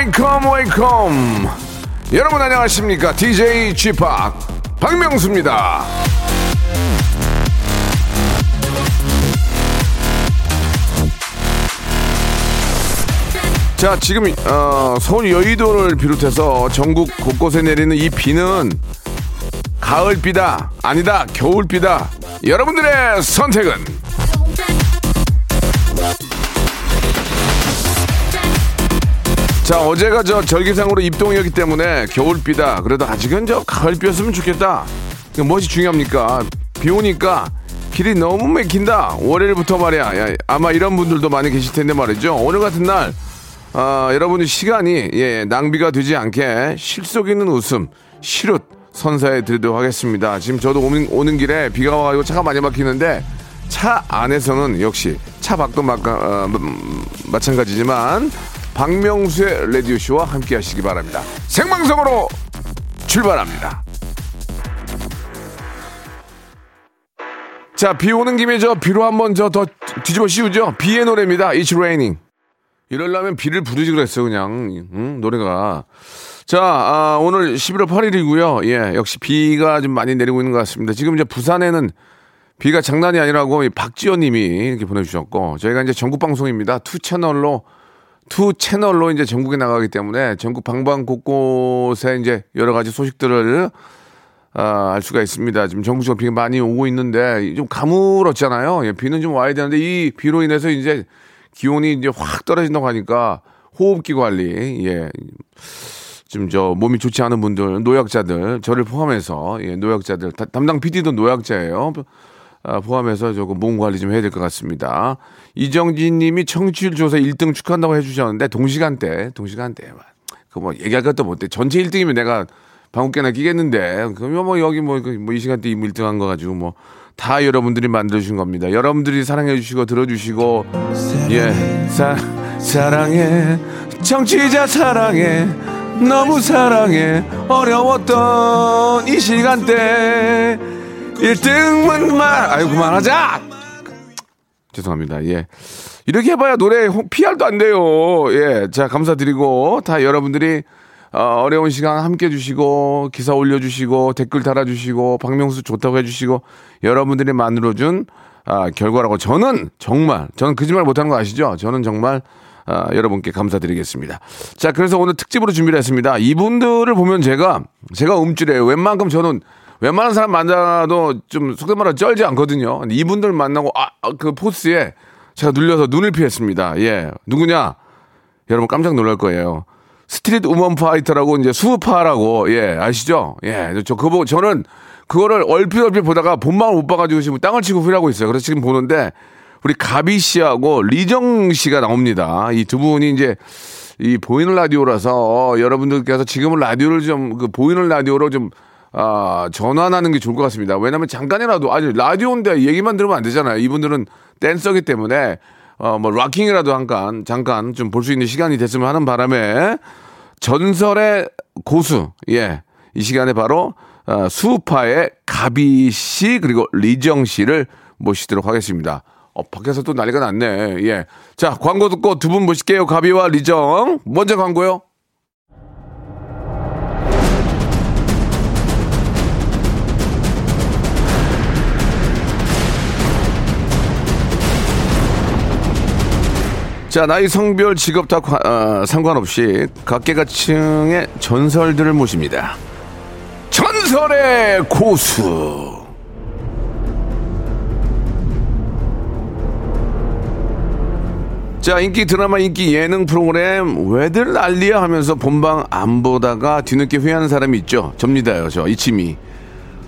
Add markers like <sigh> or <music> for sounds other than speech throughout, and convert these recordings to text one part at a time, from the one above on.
Wake up, wake up. 여러분 안녕하십니까? DJ 지팍 박명수입니다. 자, 지금 어, 서울 여의도를 비롯해서 전국 곳곳에 내리는 이 비는 가을비다, 아니다, 겨울비다. 여러분들의 선택은 자, 어제가 저 절기상으로 입동이었기 때문에 겨울비다. 그래도 아직은 저 가을비였으면 좋겠다. 그 무엇이 중요합니까? 비 오니까 길이 너무 막힌다. 월요일부터 말이야. 야, 아마 이런 분들도 많이 계실 텐데 말이죠. 오늘 같은 날 아, 여러분의 시간이 예, 낭비가 되지 않게 실속 있는 웃음, 시룻 선사해 드리도록 하겠습니다. 지금 저도 오는, 오는 길에 비가 와가지고 차가 많이 막히는데 차 안에서는 역시 차 밖도 마, 어, 음, 마찬가지지만 박명수의 라디오쇼와 함께 하시기 바랍니다. 생방송으로 출발합니다. 자, 비 오는 김에 저 비로 한번 저 더 뒤집어 씌우죠. 비의 노래입니다. It's raining. 이럴라면 비를 부르지 그랬어 그냥 응? 노래가 자 아, 오늘 11월 8일이고요 예 역시 비가 좀 많이 내리고 있는 것 같습니다 지금 이제 부산에는 비가 장난이 아니라고 박지호님이 이렇게 보내주셨고 저희가 이제 전국 방송입니다 two 채널로 two 채널로 이제 전국에 나가기 때문에 전국 방방 곳곳에 이제 여러 가지 소식들을 아, 알 수가 있습니다. 지금 전국적으로 비가 많이 오고 있는데 좀 가물었잖아요. 예, 비는 좀 와야 되는데 이 비로 인해서 이제 기온이 이제 확 떨어진다고 하니까 호흡기 관리, 예. 지금 저 몸이 좋지 않은 분들, 노약자들, 저를 포함해서, 예, 노약자들, 다, 담당 PD도 노약자예요. 아, 포함해서 조금 몸 관리 좀 해야 될 것 같습니다. 이정진 님이 청취율 조사 1등 축하한다고 해주셨는데, 동시간대, 동시간대. 그뭐 얘기할 것도 못해. 전체 1등이면 내가 방귀깨나 끼겠는데, 그러면 뭐 여기 뭐, 그 뭐이 시간대 1등 한거 가지고 뭐, 다 여러분들이 만들어주신 겁니다. 여러분들이 사랑해 주시고, 들어주시고, 예, 사, 사랑해. 정치자 사랑해. 너무 사랑해. 어려웠던 이 시간대. 1등만 말, 아유, 그만하자! 죄송합니다. 예. 이렇게 해봐야 노래 PR도 안 돼요. 예. 자, 감사드리고, 다 여러분들이 어, 어려운 시간 함께 해주시고, 기사 올려주시고, 댓글 달아주시고, 박명수 좋다고 해주시고, 여러분들이 만들어준, 아, 결과라고 저는 정말, 저는 거짓말 못하는 거 아시죠? 저는 정말, 아, 여러분께 감사드리겠습니다. 자, 그래서 오늘 특집으로 준비를 했습니다. 이분들을 보면 제가, 제가 음줄이에요. 웬만큼 저는, 웬만한 사람 만나도 좀 속된 말로 쩔지 않거든요. 이분들 만나고, 아, 그 포스에 제가 눌려서 눈을 피했습니다. 예. 누구냐? 여러분 깜짝 놀랄 거예요. 스트리트 우먼 파이터라고 이제 스우파라고 예 아시죠? 예 저 그거 저는 그거를 얼핏 얼핏 보다가 본방을 못 봐가지고 지금 땅을 치고 후회하고 있어요. 그래서 지금 보는데 우리 가비 씨하고 리정 씨가 나옵니다. 이 두 분이 이제 이 보이는 라디오라서 여러분들께서 지금은 라디오를 좀 그 보이는 라디오로 좀 아, 전환하는 게 좋을 것 같습니다. 왜냐면 잠깐이라도 아니 라디오인데 얘기만 들으면 안 되잖아요. 이분들은 댄서기 때문에 어, 뭐, 락킹이라도 잠깐, 잠깐 좀 볼 수 있는 시간이 됐으면 하는 바람에 전설의 고수, 예. 이 시간에 바로, 어, 수파의 가비 씨, 그리고 리정 씨를 모시도록 하겠습니다. 어, 밖에서 또 난리가 났네. 예. 자, 광고 듣고 두 분 모실게요. 가비와 리정. 먼저 광고요. 자, 나이, 성별, 직업 다 어, 상관없이 각계각층의 전설들을 모십니다. 전설의 고수. 자, 인기 드라마, 인기 예능 프로그램 왜들 난리야 하면서 본방 안 보다가 뒤늦게 후회하는 사람이 있죠. 접니다요, 저 이치미.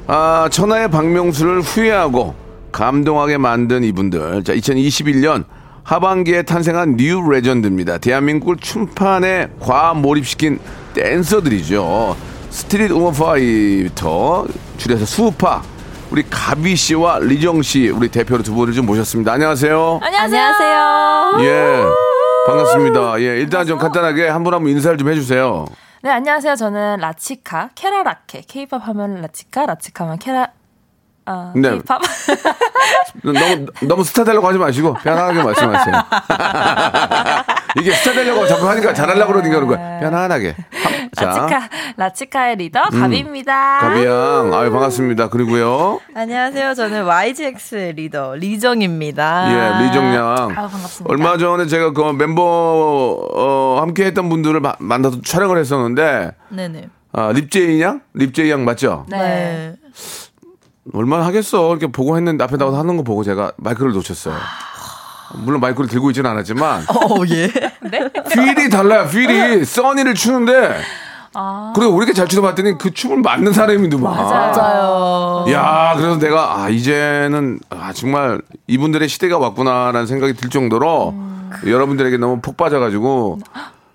아, 천하의 박명수를 후회하고 감동하게 만든 이분들. 자, 2021년 하반기에 탄생한 new legend입니다. 대한민국을 춤판에 과몰입시킨 댄서들이죠. 스트릿 우먼 파이터 줄여서 스우파 우리 가비 씨와 리정 씨 우리 대표로 두 분을 좀 모셨습니다. 안녕하세요. 안녕하세요. 예. 반갑습니다. 예, 일단 좀 간단하게 한 분 한 분 인사를 좀 해주세요. 네, 안녕하세요. 저는 라치카, 케라라케. 케이팝 하면 라치카, 라치카 하면 케라, 아, 네. 너무 너무 스타 되려고 하지 마시고 편안하게 말씀하세요. <laughs> 이게 스타 되려고 자꾸 하니까 잘하려고 그러니까 그런 거야. 편안하게. 한- 자, 라치카, 라치카의 리더 가비입니다. 가비양, 아유 반갑습니다. 그리고요, 안녕하세요. 저는 YGX의 리더 리정입니다. 예, 리정 양. 아유, 반갑습니다. 얼마 전에 제가 그 멤버 어, 함께 했던 분들을 마- 만나서 촬영을 했었는데, 네네. 아, 립제이 양? 립제이 양 맞죠? 네. 얼마나 하겠어. 이렇게 보고 했는데 앞에 나가서 하는 거 보고 제가 마이크를 놓쳤어요. 물론 마이크를 들고 있지는 않았지만, <laughs> 어, 예. feel이 달라요, feel이. 써니를 추는데, 그리고 우리가 잘 추다 봤더니 그 춤을 맞는 사람이더만. 맞아요. 야, 그래서 내가 아 이제는 아 정말 이분들의 시대가 왔구나라는 생각이 들 정도로 여러분들에게 너무 푹 빠져가지고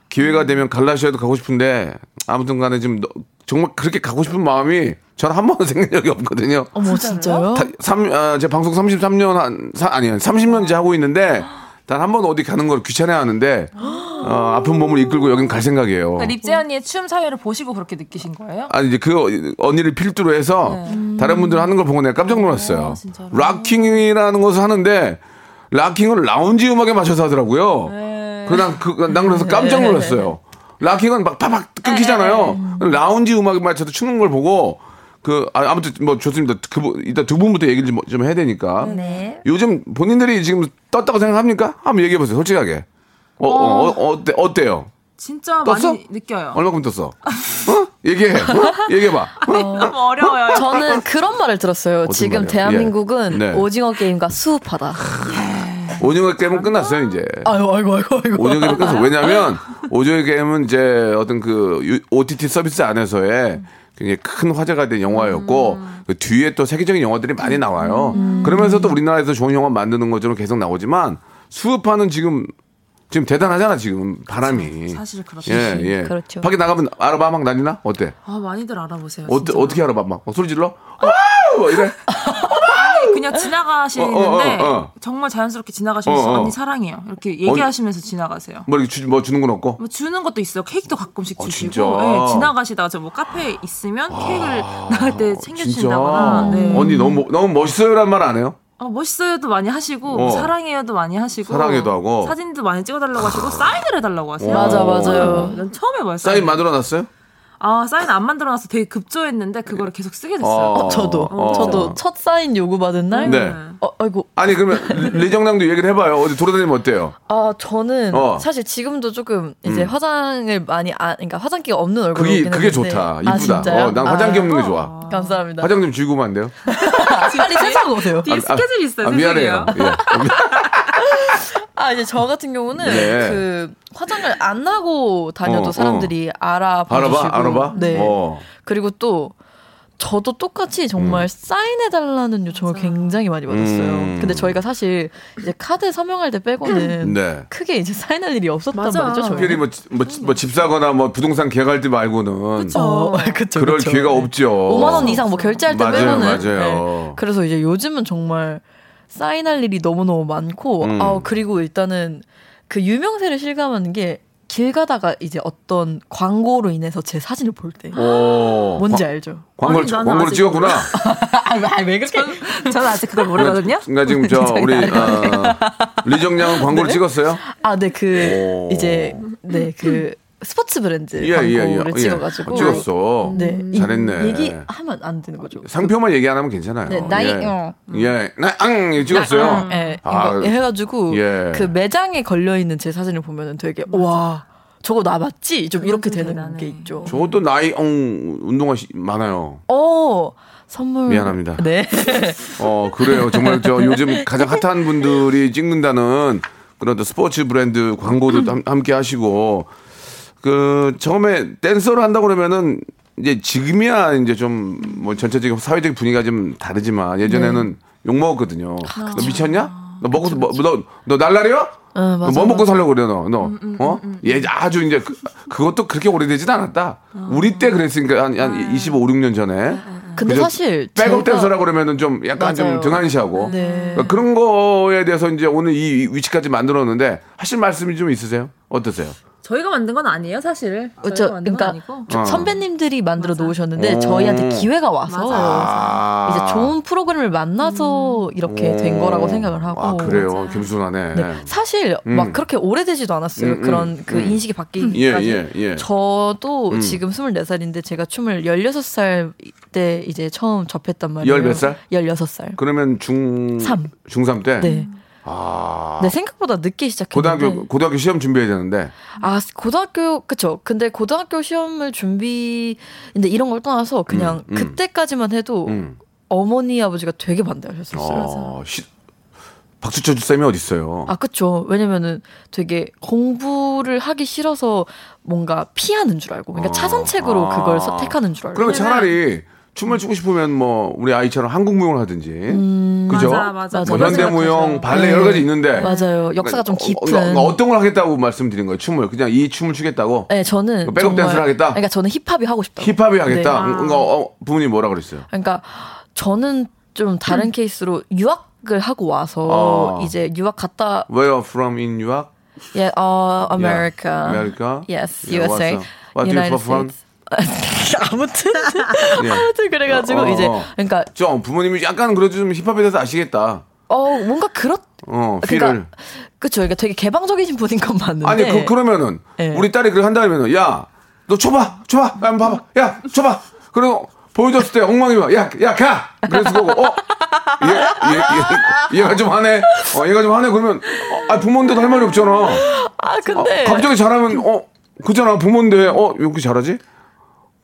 기회가 되면 갈라시아도 가고 싶은데 아무튼 간에 지금 너- 정말 그렇게 가고 싶은 마음이 저는 한 번도 <laughs> 생긴 적이 없거든요. 어머, 진짜요? 다, 삼, 아, 제 방송 33년 한, 사, 아니요, 30년째 하고 있는데, <gasps> 단 한 번 어디 가는 걸 귀찮아 하는데, 어, 아픈 몸을 이끌고 여긴 갈 생각이에요. 그러니까 립제 언니의 춤 사회를 보시고 그렇게 느끼신 거예요? 아니, 이제 그 언니를 필두로 해서 다른 분들 하는 걸 보고 내가 깜짝 놀랐어요. 진짜로? 락킹이라는 것을 하는데, 락킹을 라운지 음악에 맞춰서 하더라고요. 네. 그래서 난, 그, 난 그래서 깜짝 놀랐어요. 락킹은 막 팍팍 끊기잖아요. 라운지 음악에 맞춰서 추는 걸 보고, 그, 아, 아무튼 뭐 좋습니다. 그, 분- 이따 두 분부터 얘기를 좀, 좀 해야 되니까. 네. 요즘 본인들이 지금 떴다고 생각합니까? 한번 얘기해 보세요. 솔직하게. 어, 어, 어, 어때, 어때요? 진짜 떴어? 많이 느껴요. 얼마큼 떴어? 어? 얘기해. 어? 얘기해봐. 너무 어려워요. 저는 그런 말을 들었어요. 지금 말이요? 대한민국은 예. 네. 오징어 게임과 수업하다. 오징어 게임은 끝났어요, 이제. 아이고, 아이고, 아이고, 아이고. 오징어 게임은 끝났어. 왜냐면, 오징어 게임은 이제 어떤 그 유- OTT 서비스 안에서의 굉장히 큰 화제가 된 영화였고, 그 뒤에 또 세계적인 영화들이 많이 나와요. 그러면서 또 우리나라에서 좋은 영화 만드는 것처럼 계속 나오지만, 수업하는 지금, 지금 대단하잖아, 지금, 바람이. 사실 그렇죠. 예, 예. 그렇죠. 밖에 나가면 알아봐 막 난리나? 어때? 아, 많이들 알아보세요. 어때. 어떻게 알아봐? 막 소리 질러? 아! 막 이래? <laughs> 그냥 지나가시는데 어, 어, 어, 어. 정말 자연스럽게 지나가시면서 어, 어. 언니 사랑해요. 이렇게 얘기하시면서 지나가세요. 뭐 이렇게 주, 뭐 주는 건 없고? 뭐 주는 것도 있어요. 케이크도 가끔씩 아, 주시고. 네, 지나가시다가 저 뭐 카페에 있으면 케이크를 나갈 때 챙겨주신다거나. 아? 네. 언니 너무, 너무 멋있어요란 말 안 해요? 어, 멋있어요도 많이 하시고 어. 사랑해요도 많이 하시고 사랑해도 하고. 사진도 많이 찍어달라고 하시고 사인을 해달라고 하세요. 맞아, 맞아요. 난 처음 해봐요. 사인 만들어 놨어요? 아 사인 안 만들어놔서 되게 급조했는데 그거를 계속 쓰게 됐어요. 어. 저도. 어. 저도 첫 사인 요구 받은 날. 네. 어, 아이고. 아니, 그러면 리- 리정량도 얘기를 해봐요. 어디 돌아다니면 어때요? 아, 저는 어. 사실 지금도 조금 이제 화장을 많이 안, 그러니까 화장기가 없는 얼굴로 그게, 그게 했는데. 좋다. 아, 이쁘다. 어, 난 화장기 아, 없는 게 좋아. <laughs> 감사합니다. 화장 좀 지우고 안 돼요? 빨리 세차고 오세요. 뒤에 스케줄이 있어요. 아, 미안해요. 예. 아 이제 저 같은 경우는 네. 그 화장을 안 하고 다녀도 어, 사람들이 알아봐 알아봐? 주시고 알아봐? 네. 어. 그리고 또 저도 똑같이 정말 사인해 달라는 요청을 굉장히 많이 받았어요. 음. 근데 저희가 사실 이제 카드 서명할 때 빼고는 <clears throat> 네. 크게 이제 사인할 일이 없었단 맞아. 말이죠. 저희. 특별히 뭐, 뭐, 뭐, 집 사거나 뭐 부동산 계약할 때 말고는 그쵸. 어, <laughs> 그쵸, 그럴 그쵸. 기회가 없죠. 5만 원 이상 뭐 결제할 때 맞아요, 빼고는 맞아요. 네. 그래서 이제 요즘은 정말 사인할 일이 너무너무 많고 음. 아 그리고 일단은 그 유명세를 실감하는 게 길 가다가 이제 어떤 광고로 인해서 제 사진을 볼때 오. 뭔지 알죠? 광고를, 아니, 광고를 찍었구나. <laughs> 아 왜 그렇게 저는 아직 그걸 모르거든요. 그러니까 지금 저 <laughs> 우리 어, 리정량은 광고를 찍었어요? 아 네 그 오. 이제 네 그 <laughs> 스포츠 브랜드 예, 예, 광고를 예. 찍어가지고 예. 찍었어. 네 잘했네. 얘기하면 안 되는 거죠. 상표만 얘기 안 하면 괜찮아요. 네, 나이, 예. 어. 예. 나앙 찍었어요. 예, 아, 해가지고 예. 그 매장에 걸려 있는 제 사진을 보면은 되게 와 저거 나 맞지? 좀 이렇게 좀 되는 대단해. 게 있죠. 저것도 나이 엉 운동화 시- 많아요. 어 선물 미안합니다. 네. <laughs> 어 그래요. 정말 저 요즘 가장 핫한 분들이 찍는다는 그런 또 스포츠 브랜드 광고도 함- 함께 하시고 그 처음에 댄서를 한다고 그러면은 이제 지금이야 이제 좀 뭐 전체적인 사회적인 분위기가 좀 다르지만 예전에는 욕 먹었거든요. 너 미쳤냐? 너 먹고 뭐, 너, 너 날라리야? 어, 뭐 먹고. 살려고 그래 너? 너 어? 얘 아주 이제 그, 그것도 그렇게 오래되진 않았다. 우리 때 그랬으니까 한, 한 25, 6년 전에 근데 그죠? 사실 백업 댄서라 그러면은 좀 약간 좀 맞아요. 등한시하고 네. 그러니까 그런 거에 대해서 이제 오늘 이 위치까지 만들었는데 하실 말씀이 좀 있으세요? 어떠세요? 저희가 만든 건 아니에요, 사실. 저희가 저, 만든 그러니까 건 아니고. 저- 어. 선배님들이 만들어 놓으셨는데 어. 저희한테 기회가 와서 아. 이제 좋은 프로그램을 만나서 이렇게 된 거라고 생각을 하고 아 그래요, 겸손하네. 네. 사실 막 그렇게 오래되지도 않았어요. 음, 그런 음, 그 음. 인식이 바뀌기까지. 예, 예, 예. 저도 음. 지금 24살인데 제가 춤을 16살 때 이제 처음 접했단 말이에요. 열몇 살? 16살. 그러면 중 삼. 중3 때. 네. 아. 네, 생각보다 늦게 시작했는데. 고등학교 고등학교 시험 준비해야 되는데. 아, 고등학교, 그쵸. 근데 고등학교 시험을 준비, 근데 이런 걸 떠나서 그냥 음, 음. 그때까지만 해도 음. 어머니, 아버지가 되게 반대하셨었어요. 어, 시, 박수 쳐줄 쌤이 어디 있어요? 아, 그쵸. 왜냐면은 되게 공부를 하기 싫어서 뭔가 피하는 줄 알고. 그러니까 차선책으로 아. 그걸 선택하는 줄 알고. 그러면 차라리 춤을 추고 싶으면 뭐 우리 아이처럼 한국무용을 하든지. 그죠? 맞아, 맞아. 뭐 맞아. 현대무용, 발레 네. 여러 가지 있는데. 맞아요. 역사가 좀 그러니까 깊은. 어, 어, 어떤 걸 하겠다고 말씀드린 거예요? 춤을 그냥 이 춤을 추겠다고? 네, 저는. 백업 정말- 댄스를 하겠다? 그러니까 저는 힙합이 하고 싶다. 힙합이 하겠다. 네. 그러니까 어, 부모님 뭐라 그랬어요? 그러니까 저는 좀 다른 케이스로 유학을 하고 와서 아. 이제 유학 갔다 Where from in 유학? 예, 어, America. America? Yes, Yeah, USA. What do you United from? States. <laughs> 아무튼 예. <laughs> 아무튼 그래가지고 어, 어, 이제 어. 그러니까 좀 부모님이 약간 그래도 좀 힙합에 대해서 아시겠다. 어 뭔가 그렇 어. 그러니까 그쵸 그러니까 되게 개방적이신 분인 건 맞는데 아니 그 그러면은 네. 우리 딸이 그렇게 한다면은 야너 줘봐 줘봐 야, 한번 봐봐 야 줘봐 그리고 보여줬을 때 엉망이 와야야 가 그래서 그거 어얘얘 얘가 좀 하네 어 얘가 좀 하네 그러면 어, 아 부모인데도 할 말이 없잖아 아 근데 어, 갑자기 잘하면 어 그잖아 부모인데 어 왜 이렇게 잘하지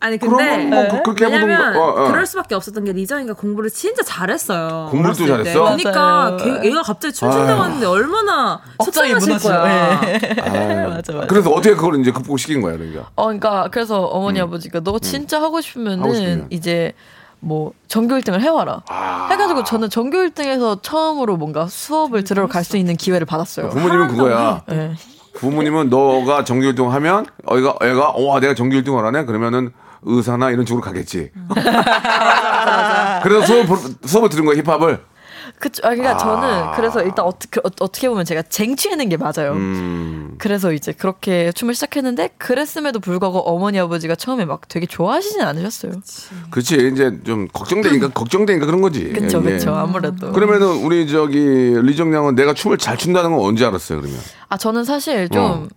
아니 근데 그러면 뭐 그- 그렇게 해보던 왜냐면 거- 어, 어. 그럴 수밖에 없었던 게 리정이가 공부를 진짜 잘했어요. 공부를 또. 잘했어? 그러니까. 걔, 얘가 갑자기 춤춘다고 아유. 하는데 얼마나 속상하실. 거야. 예. <laughs> 아유, <laughs> 맞아, 맞아. 그래서 어떻게 그걸 이제 극복 시킨 거야 그러니까 어 그러니까 그래서 어머니 아버지가 너 진짜 하고 싶으면은 음. 하고 싶으면. 이제 뭐 전교 1등을 해와라. 아. 해가지고 저는 전교 1등에서 처음으로 뭔가 수업을 들으러 갈 수 있는 기회를 받았어요. 부모님은 그거야 네. 부모님은 너가 정규 1등 하면 어, 애가 애가 와 내가 정규 1등을 하네 그러면은 의사나 이런 쪽으로 가겠지. <laughs> 그래서 수업 수업을 들은 거야 힙합을. 그쵸. 아, 그러니까 저는 그래서 일단 어떻게 어, 어떻게 보면 제가 쟁취하는 게 맞아요. 음. 그래서 이제 그렇게 춤을 시작했는데 그랬음에도 불구하고 어머니 아버지가 처음에 막 되게 좋아하시진 않으셨어요. 그렇지 이제 좀 걱정되니까 걱정되니까 그런 거지. 그쵸 예, 예. 그쵸 아무래도. 그러면은 우리 저기 리정 양은 내가 춤을 잘 춘다는 건 언제 알았어요 그러면? 아 저는 사실 좀 어.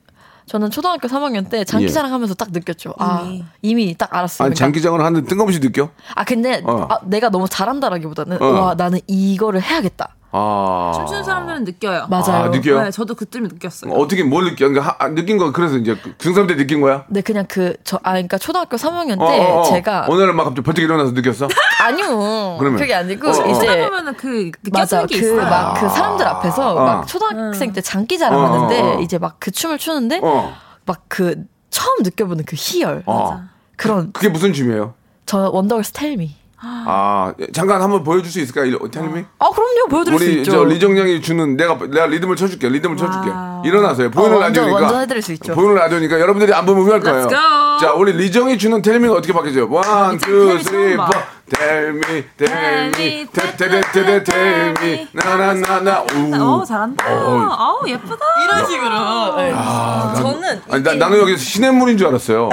저는 초등학교 3학년 때 예. 장기자랑 하면서 딱 느꼈죠. 아 이미 딱 알았어요. 아니 그러니까 장기장을 하는데 뜬금없이 느껴? 아 근데 어. 아, 내가 너무 잘한다라기보다는 어. 와 나는 이거를 해야겠다. 아. 춤추는 사람들은 느껴요. 맞아요. 아, 느껴요? 네, 저도 그때는 느꼈어요. 어떻게 뭘 느껴? 그러니까 하- 아, 느낀 거 그래서 이제 중3 때 느낀 거야? 네 그냥 그 저 아 그러니까 초등학교 3학년 때 어, 어, 어. 제가 오늘 막 갑자기 벌떡 일어나서 느꼈어? <laughs> 아니요. 그러면? 그게 아니고 어, 어. 이제 보면은 그 맞아 느껴지는 게그 있어요. 막그 사람들 앞에서 어. 막 초등학생 때 장기자랑 하는데 어. 이제 막 그 춤을 추는데 어. 막그 처음 느껴보는 그 희열 어. 그런 그게 무슨 춤이에요? 저 원더걸스 텔미 아 잠깐 한번 보여줄 수 있을까? 요 tell me? 아 그럼요 보여드릴 수 우리 있죠 저 리정양이 주는 내가 내가 리듬을 쳐줄게 리듬을 쳐줄게. 일어나세요 보이는 어, 라디오니까 완전 해드릴 수 있죠 보이는 라디오니까 여러분들이 안 보면 후회할 거예요. 자 우리 리정이 주는 tell me는 어떻게 바뀌죠 원, 투, 쓰리. 포 텔미 텔미 텔미, 테테테테 텔미 나나나나 어 잘한다. 어. 아우 예쁘다. 이런 식으로 네. 저는 아니 나, 나는 여기 시냇물인 줄 알았어요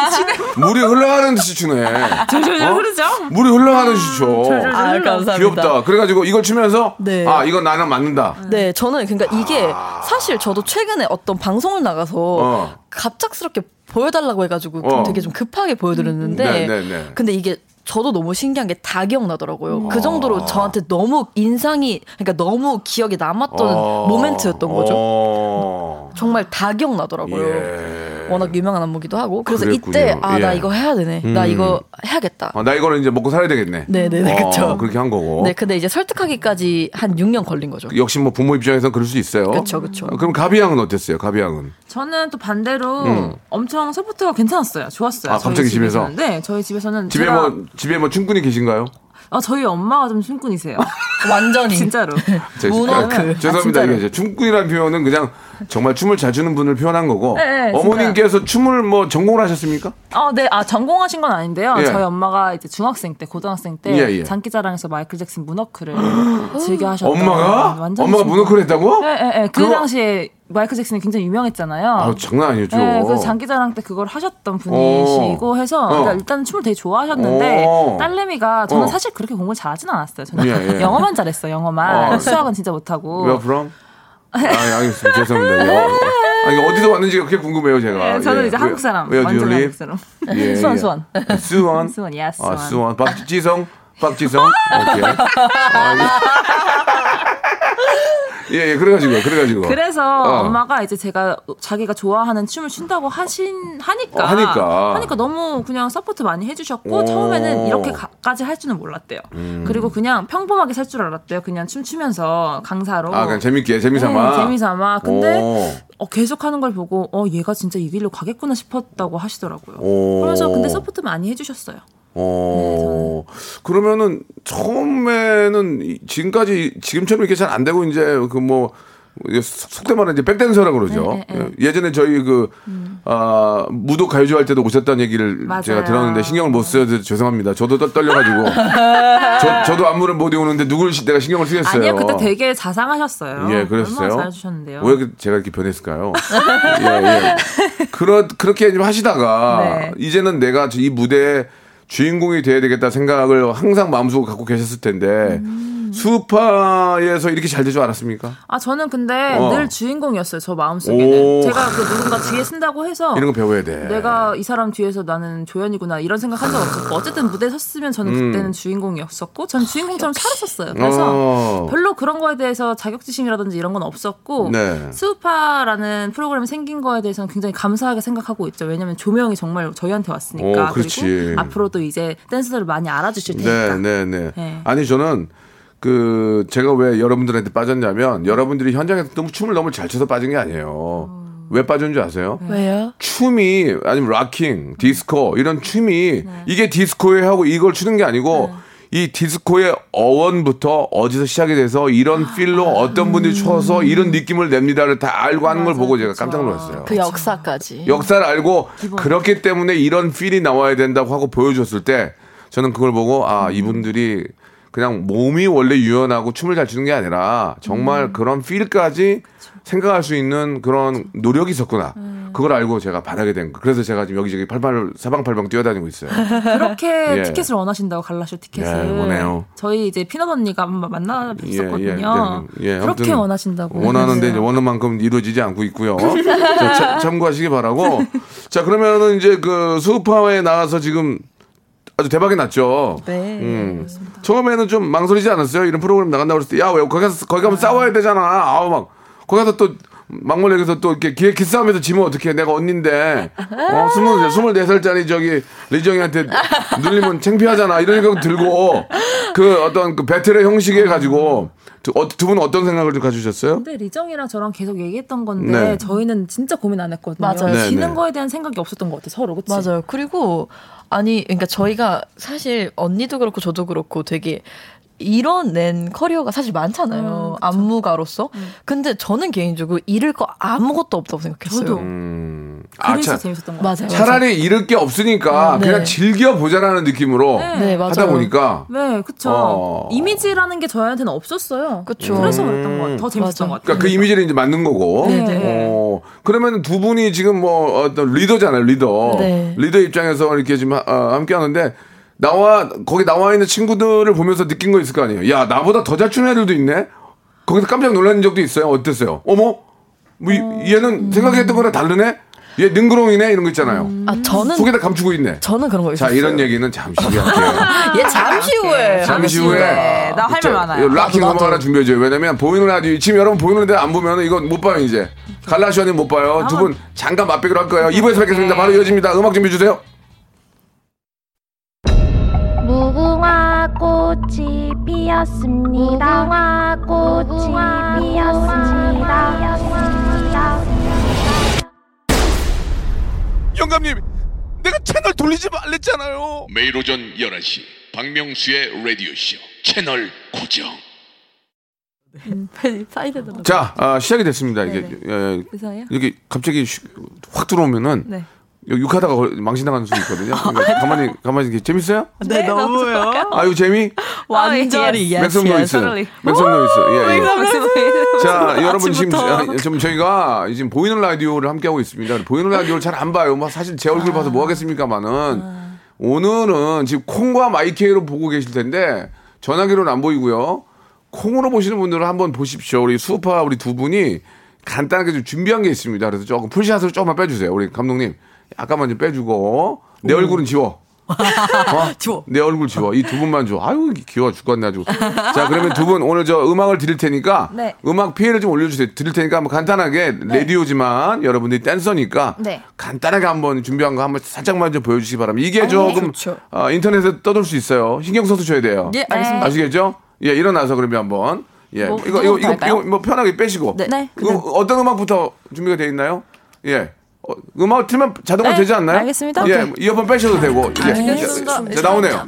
<laughs> 물이 흘러가는 듯이 추네 졸졸졸 어? 흐르죠? 물이 흘러가는 듯이 춰 졸졸졸. 아 감사합니다 귀엽다 그래가지고 이걸 추면서 네. 아 이건 나랑 맞는다 네, 저는 그러니까 이게 사실 저도 최근에 어떤 방송을 나가서 어. 갑작스럽게 보여달라고 해가지고 어. 되게 좀 급하게 보여드렸는데, 네, 네, 네. 근데 이게 저도 너무 신기한 게 다 기억나더라고요. 음. 그 정도로 저한테 너무 인상이, 그러니까 너무 기억에 남았던 어. 모멘트였던 거죠. 어. 정말 다 기억나더라고요. 예. 워낙 유명한 안무기도 하고. 그래서 그랬군요. 이때, 아, 나 예. 이거 해야 되네. 나 음. 이거 해야겠다. 아, 나 이거는 이제 먹고 살아야 되겠네. 네네네, 어, 그쵸. 그렇게 한 거고. 네, 근데 이제 설득하기까지 한 6년 걸린 거죠. 역시 뭐 부모 입장에서는 그럴 수 있어요. 그쵸. 어, 그럼 가비양은 어땠어요? 가비양은? 저는 또 반대로 음. 엄청 support가 괜찮았어요. 좋았어요. 아, 갑자기 집에서? 네, 저희 집에서는 집에 제가 뭐 집에 뭐 충분히 계신가요? 아, 저희 엄마가 좀 춤꾼이세요. <laughs> 완전히 진짜로. 제- 문워크. 아, 아, 죄송합니다. 이게 춤꾼이라는 표현은 그냥 정말 춤을 잘 추는 분을 표현한 거고 네, 네, 어머님께서 춤을 뭐 전공을 하셨습니까? 어, 네, 아, 전공하신 건 아닌데요. 예. 저희 엄마가 이제 중학생 때, 고등학생 때, 예, 예. 장기자랑에서 마이클 잭슨 moonwalk를 <gasps> 즐겨 하셨던. 엄마가 완전 엄마가 춤- moonwalk를 했다고? 예, 예, 예. 그 그거- 당시에 마이클 잭슨이 굉장히 유명했잖아요. 아, 장난 아니었죠. 네, 그래서 장기자랑 때 그걸 하셨던 분이시고 해서 어. 그러니까 일단 춤을 되게 좋아하셨는데 어. 딸내미가 저는 어. 사실 그렇게 공부를 잘하진 않았어요. 저는 예, 예. <laughs> 영어만 잘했어요. 영어만 어. 수학은 진짜 못하고. Where from? 아, 알겠습니다. 죄송합니다. 여- 아니, 어디서 왔는지가 그렇게 궁금해요, 제가. 네, 저는 예. 이제 한국 사람 Where do you 완전 live? 한국 사람. 예, <laughs> 수원 예. 수원. 수원. <laughs> 수원, 예, 아, 수원. 수원. 박지성. 박지성. 오케이. 아, 예, 예, 그래가지고요, 그래가지고. 그래서 어. 엄마가 이제 제가 자기가 좋아하는 춤을 춘다고 하신 하니까 어, 하니까. 하니까 너무 그냥 support 많이 해주셨고 오. 음. 처음에는 이렇게까지 할 줄은 몰랐대요. 그리고 그냥 평범하게 살 줄 알았대요. 그냥 춤추면서 강사로. 아, 그냥 재밌게, 재미삼아. 네, 재미삼아. 근데 오. 어, 계속 하는 걸 보고 어 얘가 진짜 이 길로 가겠구나 싶었다고 하시더라고요. 오. 그래서 근데 support 많이 해주셨어요. 어, 그러면은 처음에는 이- 지금까지 지금처럼 이렇게 잘 안 되고 이제 그뭐 속되게 말하는 이제 백댄서라고 그러죠. 네, 네, 네. 예, 예전에 저희 그 아, 무도 가요제 할 때도 오셨다는 얘기를 맞아요. 제가 들었는데 신경을 못 써서 죄송합니다. 저도 떨- 떨려가지고 <laughs> 저, 저도 안무를 못 외우는데 누굴 시- 내가 신경을 쓰겠어요. 아니요 그때 되게 자상하셨어요. 예, 그랬어요. 잘해주셨는데요. 왜 그- 제가 이렇게 변했을까요? 예, 예. 그렇, 그렇게 좀 하시다가, <laughs> 네. 이제는 내가 이 무대의 주인공이 돼야 되겠다 생각을 항상 마음속에 갖고 계셨을 텐데, 음. 수파에서 이렇게 잘될줄 알았습니까? 아 저는 근데 어. 늘 주인공이었어요. 저 마음속에는 오. 제가 그 누군가 뒤에 쓴다고 해서 이런 거 배워야 돼. 내가 이 사람 뒤에서 나는 조연이구나 이런 생각 한 적 없었고 어쨌든 무대에 섰으면 저는 그때는 주인공이었었고 전 주인공처럼 살았었어요. 그래서 음. 어. 별로 그런 거에 대해서 자격지심이라든지 이런 건 없었고 네. 스우파라는 프로그램이 생긴 거에 대해서는 굉장히 감사하게 생각하고 있죠. 왜냐하면 조명이 정말 저희한테 왔으니까 오. 그리고 앞으로도 이제 댄서들을 많이 알아주실 테니까. 네, 네, 네, 네. 아니, 저는 그, 제가 왜 여러분들한테 빠졌냐면, 여러분들이 현장에서 너무 춤을 너무 잘 춰서 빠진 게 아니에요. 왜 빠진 줄 아세요? 왜요? 춤이 아니면 locking, 디스코 이런 춤이 이게 디스코에 하고 이걸 추는 게 아니고 이 디스코의 어원부터 어디서 시작이 돼서 이런 feel로 어떤 분들이 춰서 이런 느낌을 냅니다를 다 알고 하는 걸 보고 제가 깜짝 놀랐어요. 그 역사까지. 역사를 알고 그렇기 때문에 이런 필이 나와야 된다고 하고 보여줬을 때 저는 그걸 보고 아 이분들이 그냥 몸이 원래 유연하고 춤을 잘 추는 게 아니라 정말 그런 필까지 생각할 수 있는 그런 노력이 있었구나. 그걸 알고 제가 반하게 된 거. 그래서 제가 지금 여기저기 팔팔 사방팔방 뛰어다니고 있어요. <laughs> 그렇게 예. 티켓을 원하신다고 갈라쇼 티켓을 예, 원해요. 저희 이제 피넛 언니가 한번 만나 뵀었거든요. 예, 예, 그렇게 아무튼 원하신다고 원하는데 이제 원하는 만큼 이루어지지 않고 있고요. <laughs> 자, 차- 참고하시기 바라고. 자 그러면은 이제 그 수파에 나와서 지금 아주 대박이 났죠. 네. 음. 처음에는 좀 망설이지 않았어요? 이런 프로그램 나간다고 그랬을 때, 야, 왜 거기 가서, 거기 가면 싸워야 되잖아. 아우, 막. 거기 가서 또, 막물역에서 또 이렇게 기, 기싸움에서 지면 어떡해. 내가 언닌데. 어, 스물, 스물네 살짜리 저기, 리정이한테 <laughs> 눌리면 창피하잖아. 이런 생각 들고, 그 어떤 그 배틀의 형식에 가지고, 두, 어, 두 분은 어떤 생각을 좀 가지셨어요? 근데 리정이랑 저랑 계속 얘기했던 건데 네. 저희는 진짜 고민 안 했거든요. 맞아요. 네, 지는 네. 거에 대한 생각이 없었던 것 같아 서로 그치? 맞아요. 그리고 아니 그러니까 저희가 사실 언니도 그렇고 저도 그렇고 되게 이뤄낸 커리어가 사실 많잖아요. 안무가로서. 근데 저는 개인적으로 잃을 거 아무것도 없다고 생각했어요. 저도. 음. 아, 그래서 차, 재밌었던 것 맞아요. 같아요. 차라리 잃을 게 없으니까 네. 그냥 즐겨 보자라는 느낌으로 네. 네, 맞아요. 하다 보니까 네, 그쵸. 어. 이미지라는 게 저희한테는 없었어요. 그쵸. 그래서 그랬던 것 같아요. 더 재밌었던 맞아. 것 같아요. 그러니까 그 이미지를 이제 만든 거고. 네, 네. 어, 그러면 두 분이 지금 뭐 어떤 리더잖아요, 리더. 네. 리더 입장에서 이렇게 지금 하- 어, 함께 하는데 나와 거기 나와 있는 친구들을 보면서 느낀 거 있을 거 아니에요. 야, 나보다 더 잘 추는 애들도 있네. 거기서 깜짝 놀란 적도 있어요. 어땠어요? 어머, 뭐 이- 얘는 생각했던 거랑 다르네. 얘 능그렁이네 이런 거 있잖아요. 아 저는 속에다 감추고 있네. 저는 그런 거 자, 있었어요. 이런 얘기는 잠시 후에 할게요. <laughs> 얘 잠시 후에. 잠시 후에 네, 나할말 저, 많아요. 락킹 음악. 하나 준비해줘요. 왜냐면 보이는 라디오 지금 여러분 보이는 라디오 안 보면 이거 못 봐요 이제. 갈라시아님 못 봐요. 두 분 잠깐 맛보기로 할 거예요. 2부에서 뵙겠습니다. 바로 이어집니다. 음악 준비해 주세요. 무궁화 꽃이 피었습니다. 무궁화 꽃이 피었습니다. 영감님, 내가 채널 돌리지 말랬잖아요. 매일 오전 11시 박명수의 라디오 쇼 채널 고정. 사이드로. 자, 아, 시작이 됐습니다. 이게. 예, 그래서요? 이렇게 갑자기 쉬- 확 들어오면은 네. 욕하다가 걸- 망신당하는 수 있거든요. 그러니까 가만히 가만히 이렇게 재밌어요? 네, 너무요. 아유 재미? 완전히 yes, make some noise. totally. make some noise. 예, 예. 자, 여러분 지금. 아, 지금 저희가 지금 보이는 라디오를 함께 하고 있습니다. 보이는 라디오를 잘 안 봐요. 뭐 사실 제 얼굴 봐서 뭐 하겠습니까만은 오늘은 지금 콩과 my K로 보고 계실 텐데 전화기로는 안 보이고요. 콩으로 보시는 분들은 한번 보십시오. 우리 스우파 우리 두 분이 간단하게 좀 준비한 게 있습니다. 그래서 조금 full shot을 조금만 빼주세요. 우리 감독님 약간만 좀 빼주고 내 얼굴은 지워. <laughs> 어? 지워. 내 얼굴 지워. 이 두 분만 줘. 아유, 귀여워 죽겠네, 아주. 자, 그러면 두 분 오늘 저 음악을 드릴 테니까. 네. 음악 피해를 좀 올려주세요. 드릴 테니까 한번 간단하게 라디오지만 여러분들이 댄서니까. 네. 간단하게 한번 준비한 거 한번 살짝만 좀 보여주시기 바랍니다. 이게 조금 좋죠. 어, 인터넷에 떠돌 수 있어요. 신경 써서 줘야 돼요. 예, 알겠습니다. 아시겠죠? 예, 일어나서 그러면 한번. 예, 뭐, 이거, 이거, 이거? 이거 뭐 편하게 빼시고. 네. 네. 음, 어떤 음악부터 준비가 되어 있나요? 예. 어, 음악 틀면 자동으로 네, 되지 않나요? 알겠습니다. 예, 오케이. 이어폰 빼셔도 되고. 예. 알겠습니다. 자, 나오네요.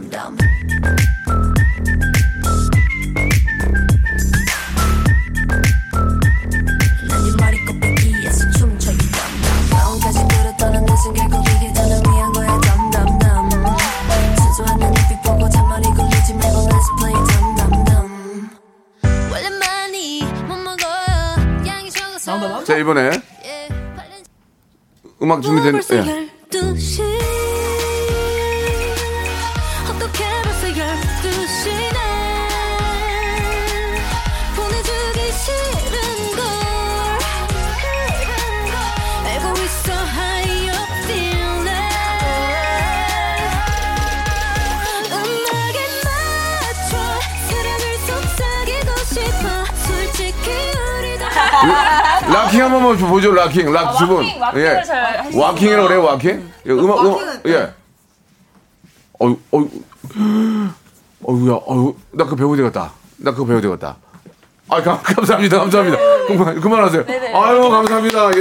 덤덤덤 원래 많이 못 먹어요 양이 적어서 자, 이번에 음악 준비된. 예. locking 한 번만 보죠, locking. 락 두 분. 예. waacking이라고 그래요, waacking? 예, 음악, 음악, 예. 어유, 어유, 어유야, 어유, 나 그거 배워야 되겠다. 나 그거 배워야 되겠다. 아, 감, 감사합니다, 감사합니다. 그만, 그만하세요. 아유, 감사합니다. 예,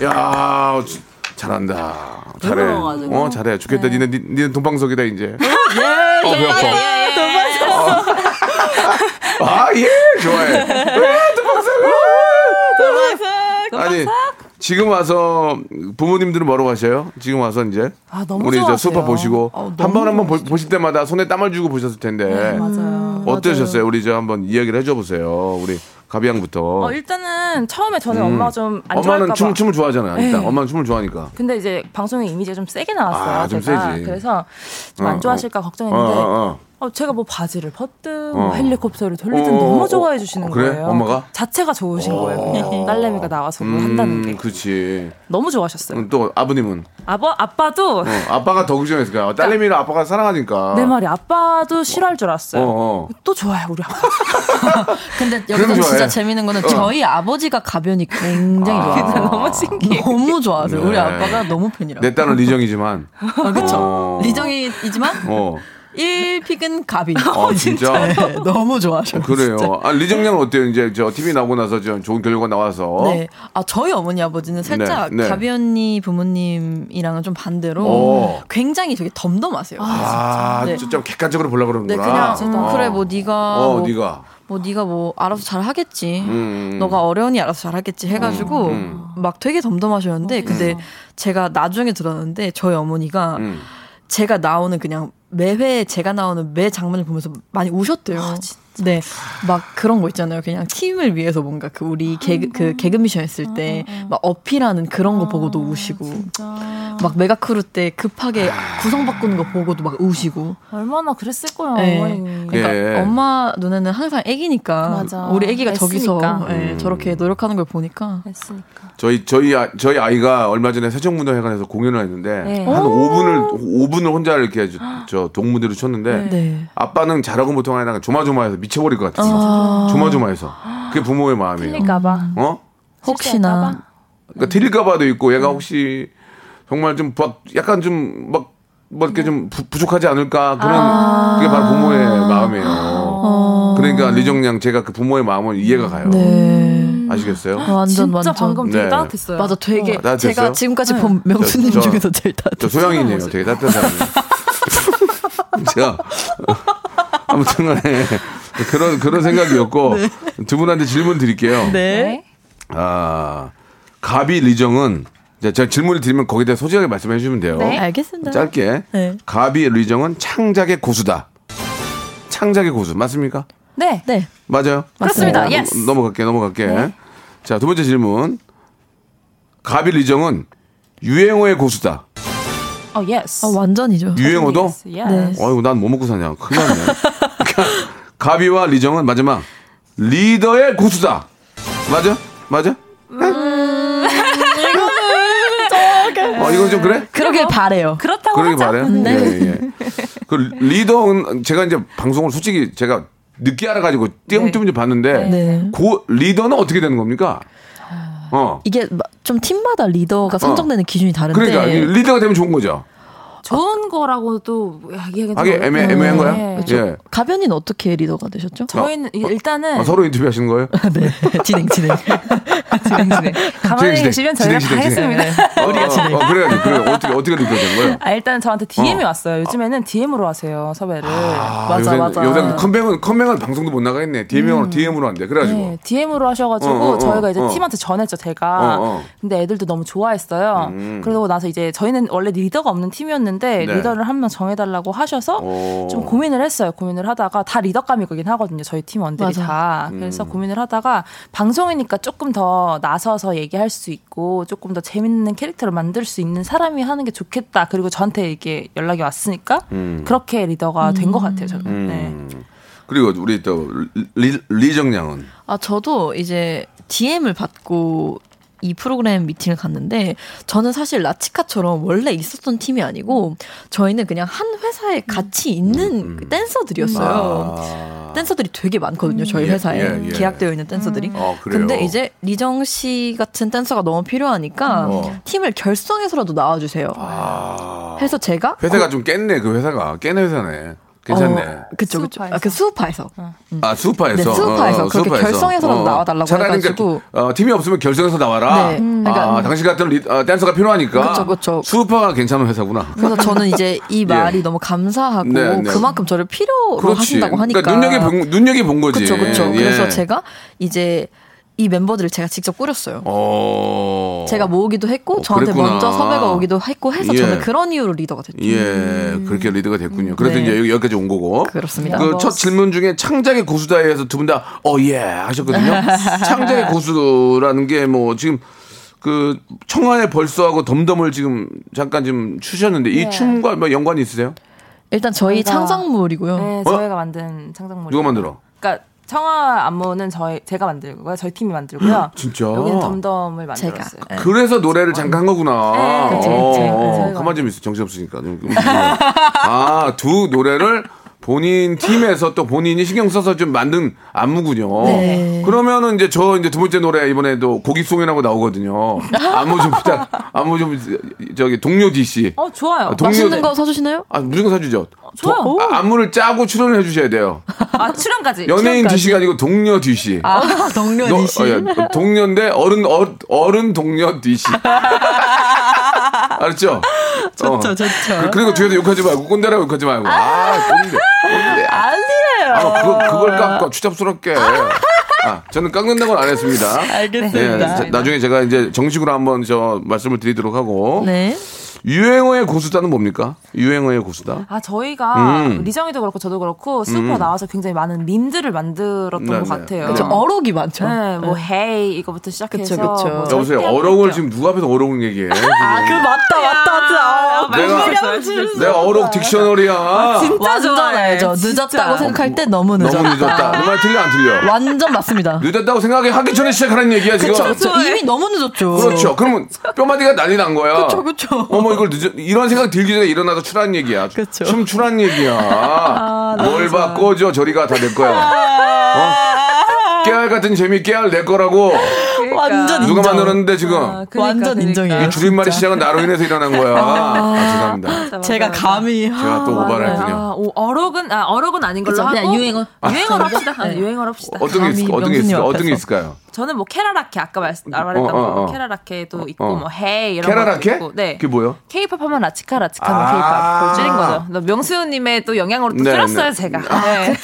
예. 야, 지- 잘한다. 잘해. 어, 잘해. 좋겠다. 니네, 니- 니네 돈방석이다, 이제. 예, 어, 배 아파. 어. 아, 예, 좋아해. <laughs> 아니 지금 와서 부모님들은 뭐로 가셔요? 지금 와서 이제 아, 너무 우리 저 좋아하세요. 수파 보시고 어, 한번 한번 보실 때마다 손에 땀을 주고 보셨을 텐데 네, 맞아요. 어떠셨어요? 우리 저 한번 이야기를 해줘 보세요. 우리 가비양부터. 어, 일단은 처음에 저는 엄마 좀 안 좋아할까 음. 엄마는 봐. 춤, 춤을 좋아하잖아요. 일단 네. 엄마는 춤을 좋아하니까. 근데 이제 방송에 이미지가 좀 세게 나왔어요. 아, 좀 제가. 세지. 그래서 좀 어, 안 좋아하실까 어. 걱정했는데 어, 어, 어. 어, 제가 뭐 바지를 벗든 뭐 어. 헬리콥터를 돌리든 어, 너무 어, 좋아해 어, 주시는 그래? 거예요. 엄마가? 자체가 좋으신 거예요. 그냥 딸내미가 나와서 뭐 한다는 게 음, 그렇지. 너무 좋아하셨어요. 음, 또 아버님은 아버 아빠도 어, 아빠가 더 걱정했을까? 딸내미를 아빠가 사랑하니까. 내 말이 아빠도 싫어할 줄 알았어요. 어, 어. 또 좋아요 우리 아빠. <laughs> 근데 여기서 좋아해. 진짜 재밌는 거는 어. 저희 아버지가 가변이 굉장히 좋아해요. <laughs> 너무 신기해. 너무 좋아하세요. 우리 네. 아빠가 너무 팬이라고. 내 딸은 리정이지만. <laughs> 아. 어. 리정이지만 어. 1픽은 가빈. <laughs> 아, 진짜? 네, 너무 좋아하셔요. 그래요. 진짜. 아, 리정량은 어때요? 이제 저 TV 나오고 나서 좀 좋은 결과 나와서. 네. 아, 저희 어머니 아버지는 살짝 네, 네. 가비 언니 부모님이랑은 좀 반대로 오. 굉장히 되게 덤덤하세요. 아, 네. 좀 객관적으로 보려고 네, 그러는구나. 그냥 음, 어. 그래 뭐 네가 어, 뭐, 네가. 뭐 네가 뭐 알아서 잘 하겠지. 음. 너가 어려우니 알아서 잘 하겠지 해 가지고 음. 막 되게 덤덤하셨는데 근데 제가 나중에 들었는데 저희 어머니가 음. 제가 나오는 그냥 매회 제가 나오는 매 장면을 보면서 많이 우셨대요. 네, 막 그런 거 있잖아요. 그냥 팀을 위해서 뭔가 그 우리 계급 그 계급 미션 했을 때 막 어필하는 그런 거 보고도 우시고, 막 mega crew 때 급하게 구성 바꾸는 거 보고도 막 우시고. 얼마나 그랬을 거예요 네. 어머니. 그러니까 예. 엄마 눈에는 항상 애기니까 맞아. 우리 애기가 저기서 애쓰니까. 예, 저렇게 노력하는 걸 보니까 했으니까. 저희 저희 아, 저희 아이가 얼마 전에 세종문화회관에서 공연을 했는데 네. 한 5분을 5분을 혼자 이렇게 저, 저 동무대로 쳤는데 네. 아빠는 잘하고 못하고 하다가 조마조마해서 미쳐버릴 것 같아. 진짜. 아. 조마조마해서. 그게 부모의 마음이에요. 틀릴까봐. 어? 혹시나 그러니까 틀릴까봐도 있고 얘가 혹시 정말 좀막 약간 좀막 뭐 이렇게 좀 부, 부족하지 않을까 그런 그게 바로 부모의 마음이에요. 그러니까 리정량 제가 그 부모의 마음은 이해가 가요. 네. 아시겠어요? 완전 진짜 완전 방금 되게 네. 따뜻했어요. 맞아 되게 어? 제가 지금까지 본 명수님 저- 저- 중에서 제일 저 따뜻했어요. 소양이네요. 되게 따뜻한 사람이에요. <laughs> 자, 아무튼 간에 그런, 그런 생각이었고, <laughs> 두 분한테 질문 드릴게요. 네. 아, 가비 리정은, 자, 제가 질문을 드리면 거기에 대해 소중하게 말씀해 주시면 돼요. 네. 알겠습니다. 짧게. 네. 가비 리정은 창작의 고수다. 창작의 고수, 맞습니까? 네. 네. 맞아요. 그렇습니다. 어, Yes. 넘- 넘어갈게, 넘어갈게. 자, 두 번째 질문. 가비 리정은 유행어의 고수다. 어, yes. 아, 완전이죠. 유행어도? Yes. yes. 어이구, 난뭐 먹고 사냐. 큰일 났네. <laughs> 가비와 리정은 마지막 리더의 고수다. 맞아? 맞아? 어, 이건 좀 그래? 그러길 바래요. 그렇다고 하자. 말해요. 네. 예, 예. 그 리더는 제가 이제 방송을 솔직히 제가 늦게 알아가지고 띄엄띄엄 좀 봤는데 네. 고 리더는 어떻게 되는 겁니까? 어. 이게 마- 좀 팀마다 리더가 선정되는 기준이 다른데 그러니까 이 리더가 되면 좋은 거죠. 좋은 거라고도 이야기하기 하긴 애매 애매한 거야. 네. 예. 가변이는 어떻게 리더가 되셨죠? 저희는 일단은 아, 서로 인터뷰 하시는 거예요? <laughs> 네. 진행 진행. <laughs> 진행 진행. 가만히 진행, 계시면 저희가 진행, 다 진행, 했습니다. 우리가 진행. 어, 그래야지. 그래. 어떻게 어떻게 리더가 된 거예요? 아, 일단 저한테 DM이 어. 왔어요. 요즘에는 DM으로 하세요 섭외를. 아, 맞아, 요새, 맞아. 요새 컴맹은 컴맹은 방송도 못 나가겠네. DM으로 DM으로 한대. 그래가지고. 네, DM으로 하셔가지고 어, 어, 어, 저희가 이제 어. 팀한테 전했죠, 제가. 어, 어. 근데 애들도 너무 좋아했어요. 음. 그러고 나서 이제 저희는 원래 리더가 없는 팀이었는데 네. 리더를 한 명 정해달라고 하셔서 오. 좀 고민을 했어요. 고민을 하다가 다 리더감이 거긴 하거든요. 저희 팀원들이 맞아. 다. 음. 그래서 고민을 하다가 방송이니까 조금 더 나서서 얘기할 수 있고 조금 더 재밌는 캐릭터를 만들 수 있는 사람이 하는 게 좋겠다. 그리고 저한테 이게 연락이 왔으니까 음. 그렇게 리더가 된것 같아요. 저는. 음. 네. 그리고 우리 또 리, 리정 양은 아 저도 이제 DM을 받고 이 프로그램 미팅을 갔는데 저는 사실 라치카처럼 원래 있었던 팀이 아니고 저희는 그냥 한 회사에 같이 있는 그 댄서들이었어요. 아. 댄서들이 되게 많거든요. 저희 예, 회사에 예, 예. 계약되어 있는 댄서들이. 어, 그래요? 근데 이제 리정 씨 같은 댄서가 너무 필요하니까 어. 팀을 결성해서라도 나와주세요. 아. 해서 제가 회사가 좀 깼네. 그 회사가 깨는 회사네. 괜찮네. 어, 그쵸 그쵸. 수우파에서. 아, 그 수우파에서. 아 수파에서. 네, 수우파에서. 그렇게 수우파에서. 결성해서라도 나와달라고 차라리 해가지고. 그러니까, 어, 팀이 없으면 결성해서 나와라. 네. 음. 그러니까- 아, 당신 같은 리, 어, 댄서가 필요하니까. 그쵸, 그쵸. 수우파가 괜찮은 회사구나. 그래서 저는 이제 이 <laughs> 말이 너무 감사하고 예. 네, 네. 그만큼 저를 필요로 하신다고 하니까. 그러니까 눈여겨 본, 눈여겨 본 거지. 그쵸 그쵸. 예. 그래서 제가 이제 이 멤버들을 제가 직접 꾸렸어요. 어. 제가 모으기도 했고 어, 저한테 그랬구나. 먼저 섭외가 오기도 했고 해서 예. 저는 그런 이유로 리더가 됐죠. 예, 그렇게 리더가 됐군요. 그래서 네. 이제 여기- 여기까지 온 거고. 그렇습니다. 그 첫 질문 중에 창작의 고수다에 해서 두 분 다, 어, 예, 하셨거든요. <laughs> 창작의 고수라는 게 뭐, 지금, 그, 청하의 벌써하고 덤덤을 지금 잠깐 좀 추셨는데, 이 네. 춤과 뭐 연관이 있으세요? 일단 저희 저희가- 창작물이고요. 네, 어? 저희가 만든 창작물. 누가 만들어? 그러니까 청아 안무는 저희 제가 만들고요. 저희 팀이 만들고요. <gasps> 진짜? 여기는 덤덤을. 만들었어요. 네. 그래서 노래를 잠깐 한 거구나. 네, 그쵸, 어, 그쵸. 어, 저희가 가만 좀 있어. 정신 없으니까. 좀- 좀- 아, 두 노래를 본인 팀에서 또 본인이 신경 써서 좀 만든 안무군요. 네. 그러면은 이제 저 이제 두 번째 노래 이번에도 고깃송이라고 나오거든요. 안무 좀 부탁, 안무 좀 저기 동료 DC. 어 좋아요. 아, 동- 맛있는 동료- 거 사주시나요? 아, 무조건 사주죠. 좋아요. 도- 아, 안무를 짜고 출연을 해주셔야 돼요. 아 출연까지. 연예인 출연까지. DC가 아니고 동료 DC. 아 동료 너- DC. 어, 야, 동료인데 어른 어, 어른 동료 DC. <laughs> 알았죠? <laughs> 좋죠, 좋죠. 그, 리고 뒤에서 욕하지 말고 꼰대라고 욕하지 말고. 아, 꼰대. 꼰대. 아니에요. 아, 그거, 그걸 깎아 추잡스럽게. 아, 저는 깎는다는 건안 했습니다. 알겠습니다. 네, 자, 나중에 제가 이제 정식으로 한번 저 말씀을 드리도록 하고. 네. 유행어의 고수다는 뭡니까? 유행어의 고수다? 아 저희가 음. 리정이도 그렇고 저도 그렇고 슈퍼 나와서 굉장히 많은 밈들을 만들었던 네, 것 네. 같아요. 그쵸, 어록이 많죠. 네, 뭐 헤이 이거부터 시작해서 그쵸, 그쵸. 뭐 여보세요. 어록을. 지금 누가 앞에서 어록을 얘기해? 지금. 맞다, 맞다, 맞다. 내가- 내가 어록 딕셔너리야. 진짜 완전 좋아해. 알죠. 진짜. 늦었다고 생각할 때 너무 늦었다. 너무 늦었다. 내말 틀려 안 틀려? 완전 맞습니다. 늦었다고 생각이 하기 전에 시작하는 얘기야 지금. 그쵸, 그쵸. 이미 너무 늦었죠. 그렇죠. 그러면 뼈마디가 난리 난 거야. 그쵸, 그쵸. 어머 이걸 늦어 이런 생각 들기 전에 일어나서 추란 얘기야. 그쵸. 춤 추란 얘기야. <laughs> 아, 뭘 바꿔줘 저리가 다 내 거야. 어? 깨알 같은 재미 깨알 내 거라고. 그러니까. 완전 누가 인정. 만들었는데 지금 아, 그러니까, 완전 인정이에요. 이 줄임말이 시작은 나로 인해서 일어난 거야. 아, 죄송합니다. 맞아, 제가 맞아. 감히 제가 또 오바를. 했군요. 아, 오, 어록은 아 어록은 아닌 걸로 그쵸, 하고 그냥 유행어. 유행어로 합시다. 아, 네. 유행어로 합시다. 어떤 게 있을까? 어떤 게 명수님 있을까? 어떤 게. 있을까요? 저는 뭐 케라라케 아까 말씀 아, 말했던 어, 어, 거 어. 케라라케도 있고 어. 뭐 hey 이런 케라라케? 것도 있고 네. 그게 뭐요? 케이팝 하면 라치카 라치카 는 아. 케이팝 줄인 거죠. 너 명수님의 또 영향으로 또 네, 줄였어요 네. 제가. 네.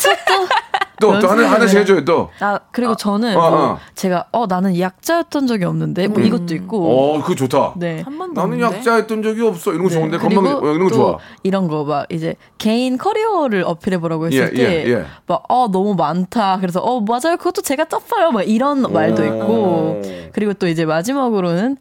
또, 또 하나, 하나씩 해줘요, 또. 아, 그리고 저는 어, 뭐 어. 제가 어 나는 약자였던 적이 없는데 뭐 이것도 있고 어, 그거 좋다. 네. 한 번도 나는 없는데? 약자했던 적이 없어. 이런 거 좋은데. 그리고 건방, 어, 이런 거또 좋아. 이런 거 막 이제 개인 커리어를 어필해 보라고 했을 예, 때 예, 예. 막 어 너무 많다. 그래서 어 맞아요. 그것도 제가 떴어요. 막 이런 말도 있고 그리고 또 이제 마지막으로는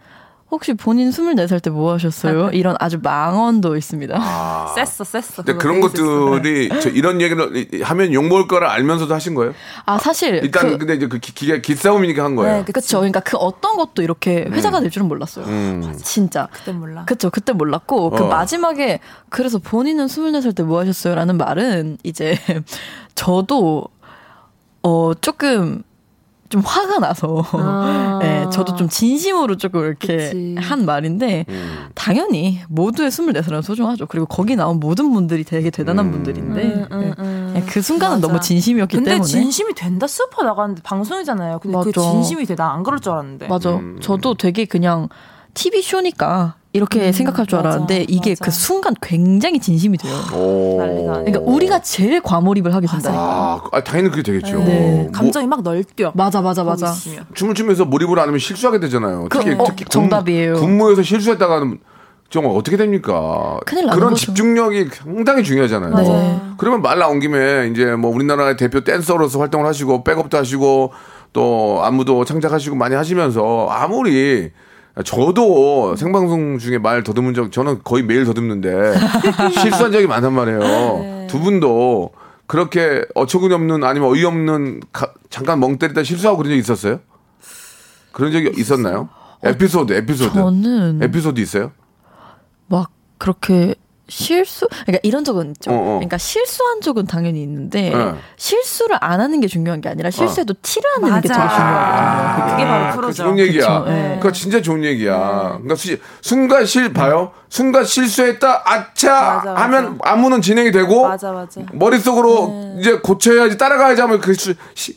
혹시 본인 24살 때 뭐 하셨어요? 이런 아주 망언도 있습니다. 셌어 셌어. 근데 그거 그런. 것들이 저 이런 얘기를 이- 하면 욕먹을 거를 알면서도 하신 거예요? 아 사실 일단 그, 근데 이제 그 기, 기가 기싸움이니까 한 거예요. 네, 그- 그쵸. 그러니까 그 어떤 것도 이렇게 회자가 될 줄은 몰랐어요. 음. 진짜. 그때 몰라. 그쵸. 그때 몰랐고, 그 어. 마지막에, 그래서 본인은 24살 때 뭐 하셨어요? 라는 말은, 이제, <laughs> 저도, 어, 조금, 좀 화가 나서, 아. <laughs> 네, 저도 좀 진심으로 조금 이렇게 그치. 한 말인데, 음. 당연히 모두의 24살은 소중하죠. 그리고 거기 나온 모든 분들이 되게 대단한 분들인데, 음, 음, 네, 음. 그냥 그 순간은 맞아. 너무 진심이었기 근데 때문에. 진심이 된다 슈퍼 나가는데 방송이잖아요. 근데 그 맞아. 진심이 돼. 나 안 그럴 줄 알았는데. 맞아. 음. 저도 되게 그냥 TV 쇼니까 이렇게 생각할 줄 맞아, 알았는데 이게 맞아. 그 순간 굉장히 진심이 돼요. 그러니까 우리가 제일 과몰입을 하게 된다니까. 아, 아, 당연히 그게 되겠죠. 네. 뭐, 감정이 막 널뛰어. 맞아, 맞아, 맞아. 춤을 추면서 몰입을 안 하면 실수하게 되잖아요. 그- 특히 어, 특히 군- 정답이에요. 군무에서 실수했다가는 정말 어떻게 됩니까? 그런 거죠. 집중력이 상당히 중요하잖아요. 네. 그러면 말 나온 김에 이제 뭐 우리나라의 대표 댄서로서 활동을 하시고 백업도 하시고 또 안무도 창작하시고 많이 하시면서 아무리 저도 생방송 중에 말 더듬은 적 저는 거의 매일 더듬는데 <laughs> 실수한 적이 많단 말이에요. 네. 두 분도 그렇게 어처구니 없는 아니면 어이없는 가- 잠깐 멍 때리다 실수하고 그런 적 있었어요? 그런 적이 있었나요? 에피소드, 에피소드. 저는 에피소드 있어요? 막 그렇게 실수, 그러니까 이런 적은 있죠. 어, 어. 그러니까 실수한 적은 당연히 있는데 네. 실수를 안 하는 게 중요한 게 아니라 실수해도 티를 안 내는 게 되게. 중요하거든요. 그게 바로 아, 그거 프로죠. 좋은 얘기야. 그쵸, 네. 그거 진짜 좋은 얘기야. 그러니까 시- 순간 실 봐요. 순간 실수했다. 아차 맞아, 맞아. 하면 안무는 진행이 되고 맞아 맞아. 머릿속으로 이제 고쳐야지 따라가야지 하면 그,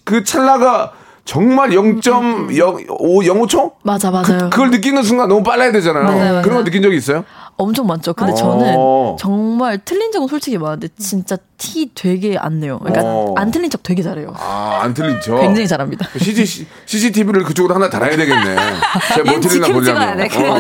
그 찰나가 정말 0.05초? 맞아, 맞아요. 그 걸 느끼는 순간 너무 빨라야 되잖아요. 맞아요, 맞아요. 그런 거 느낀 적이 있어요? 엄청 많죠. 근데 어. 저는 정말 틀린 적은 솔직히 많은데 진짜 티 되게 안 내요. 그러니까 어. 안 틀린 척 되게 잘해요. 아, 안 틀린 척. 굉장히 잘합니다. CC, CCTV를 그쪽으로 하나 달아야 되겠네. 제가 뭐 틀리나 보려면. 돼. 어.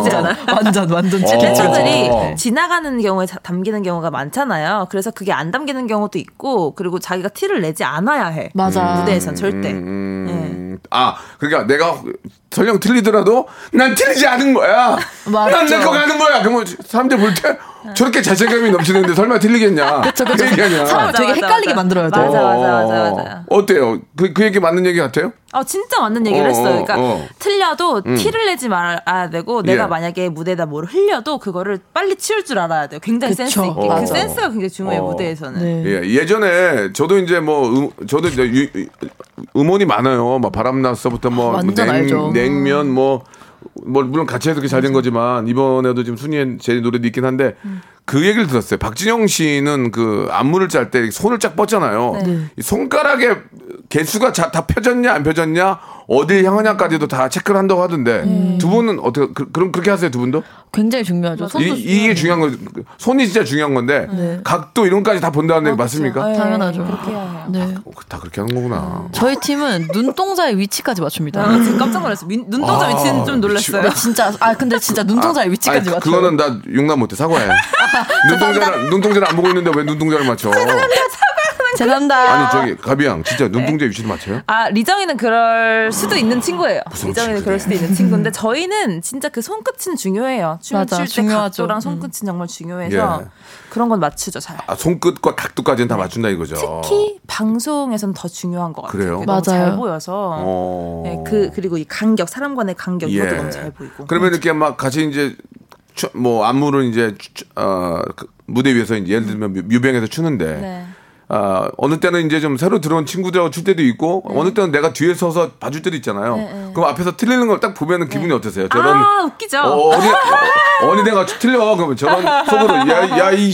완전 완전 어. 댄서들이 어. 지나가는 경우에 자- 담기는 경우가 많잖아요. 그래서 그게 안 담기는 경우도 있고, 그리고 자기가 티를 내지 않아야 해. 맞아. 무대에선 절대. 음, 아, 그러니까 내가 설령 틀리더라도 난 틀리지 않은 거야. 맞죠. 난내거 가는 거야. 그러면 사람들 볼 때 저렇게 자신감이 넘치는데 설마 틀리겠냐? 그쵸, 그쵸. 그 얘기 아니야. 사람을 되게 맞아, 헷갈리게 맞아. 돼. 맞아, 맞아, 맞아, 어, 맞아. 어때요? 그, 그 얘기 맞는 얘기 같아요? 아 진짜 맞는 얘기를 어, 했어요. 어, 그러니까 어. 틀려도 티를 내지 말아야 되고 예. 내가 만약에 무대에다 뭘 흘려도 그거를 빨리 치울 줄 알아야 돼요. 굉장히 그쵸. 센스 있게. 어. 그 센스가 굉장히 중요해요 어. 무대에서는. 네. 예, 예전에 저도 이제 뭐 음, 저도 이제 유- 유- 음원이 많아요. 막 바람났어부터 뭐 완전 알죠. 냉면 뭐, 뭐 물론 같이 해서 그렇게 잘 된 거지만 이번에도 지금 순위에 제 노래도 있긴 한데 그 얘기를 들었어요. 박진영 씨는 그 안무를 짤 때 손을 쫙 뻗잖아요. 이 손가락에 개수가 자- 다 펴졌냐 안 펴졌냐 어딜 향하냐까지도 다 체크를 한다고 하던데 두 분은 어떻게 그, 럼 그렇게 하세요 두 분도? 굉장히 중요하죠. 손도 이, 이게 중요한 거 손이 진짜 중요한 건데 각도 이런 것까지 다 본다는 얘기 맞습니까? 네, 당연하죠. 그렇게 해야. 네. 어, 다 그렇게 하는 거구나. 저희 팀은 눈동자의 위치까지 맞춥니다. 아, 지금 깜짝 놀랐어요. 민- 눈동자 아, 위치는 좀 놀랐어요. 근데 진짜 아 근데 진짜 눈동자의 위치까지 아니, 맞춰요. 그거는 나 용납 못해 사과해. <laughs> 눈동자를 눈동자를 안 보고 있는데 왜 눈동자를 맞춰? 죄송합니다. 아니 저기 가비양 진짜 눈동자 위치를 맞춰요? 아 리정이는 그럴 수도 있는 친구예요. 리정이는. 그럴 수도 있는 친구인데 저희는 진짜 그 손끝은 중요해요. 춤을 맞아, 출때 중요하죠. 각도랑 음. 손끝은 정말 중요해서 예. 그런 건 맞추죠 잘. 아, 손끝과 각도까지는 다 맞춘다 이거죠. 특히 방송에서는 더 중요한 것 같아요. 그래요? 맞아요. 잘 보여서. 어. 네, 그 그리고 이 간격 사람 간의 간격 이것도 너무 잘 보이고. 그러면 이렇게 막 같이 이제 추- 뭐 안무를 이제 추- 어, 그 무대 위에서 이제 예를 들면 뮤- 뮤뱅에서 추는데 네. 아, 어느 때는 이제 좀 새로 들어온 친구들하고 출 때도 있고 네. 어느 때는 내가 뒤에 서서 봐줄 때도 있잖아요. 그럼 앞에서 틀리는 걸 딱 보면은 기분이 어떠세요? 저런 아, 웃기죠? 어, 어디 어디 내가 틀려 그러면 저런 속으로 야야이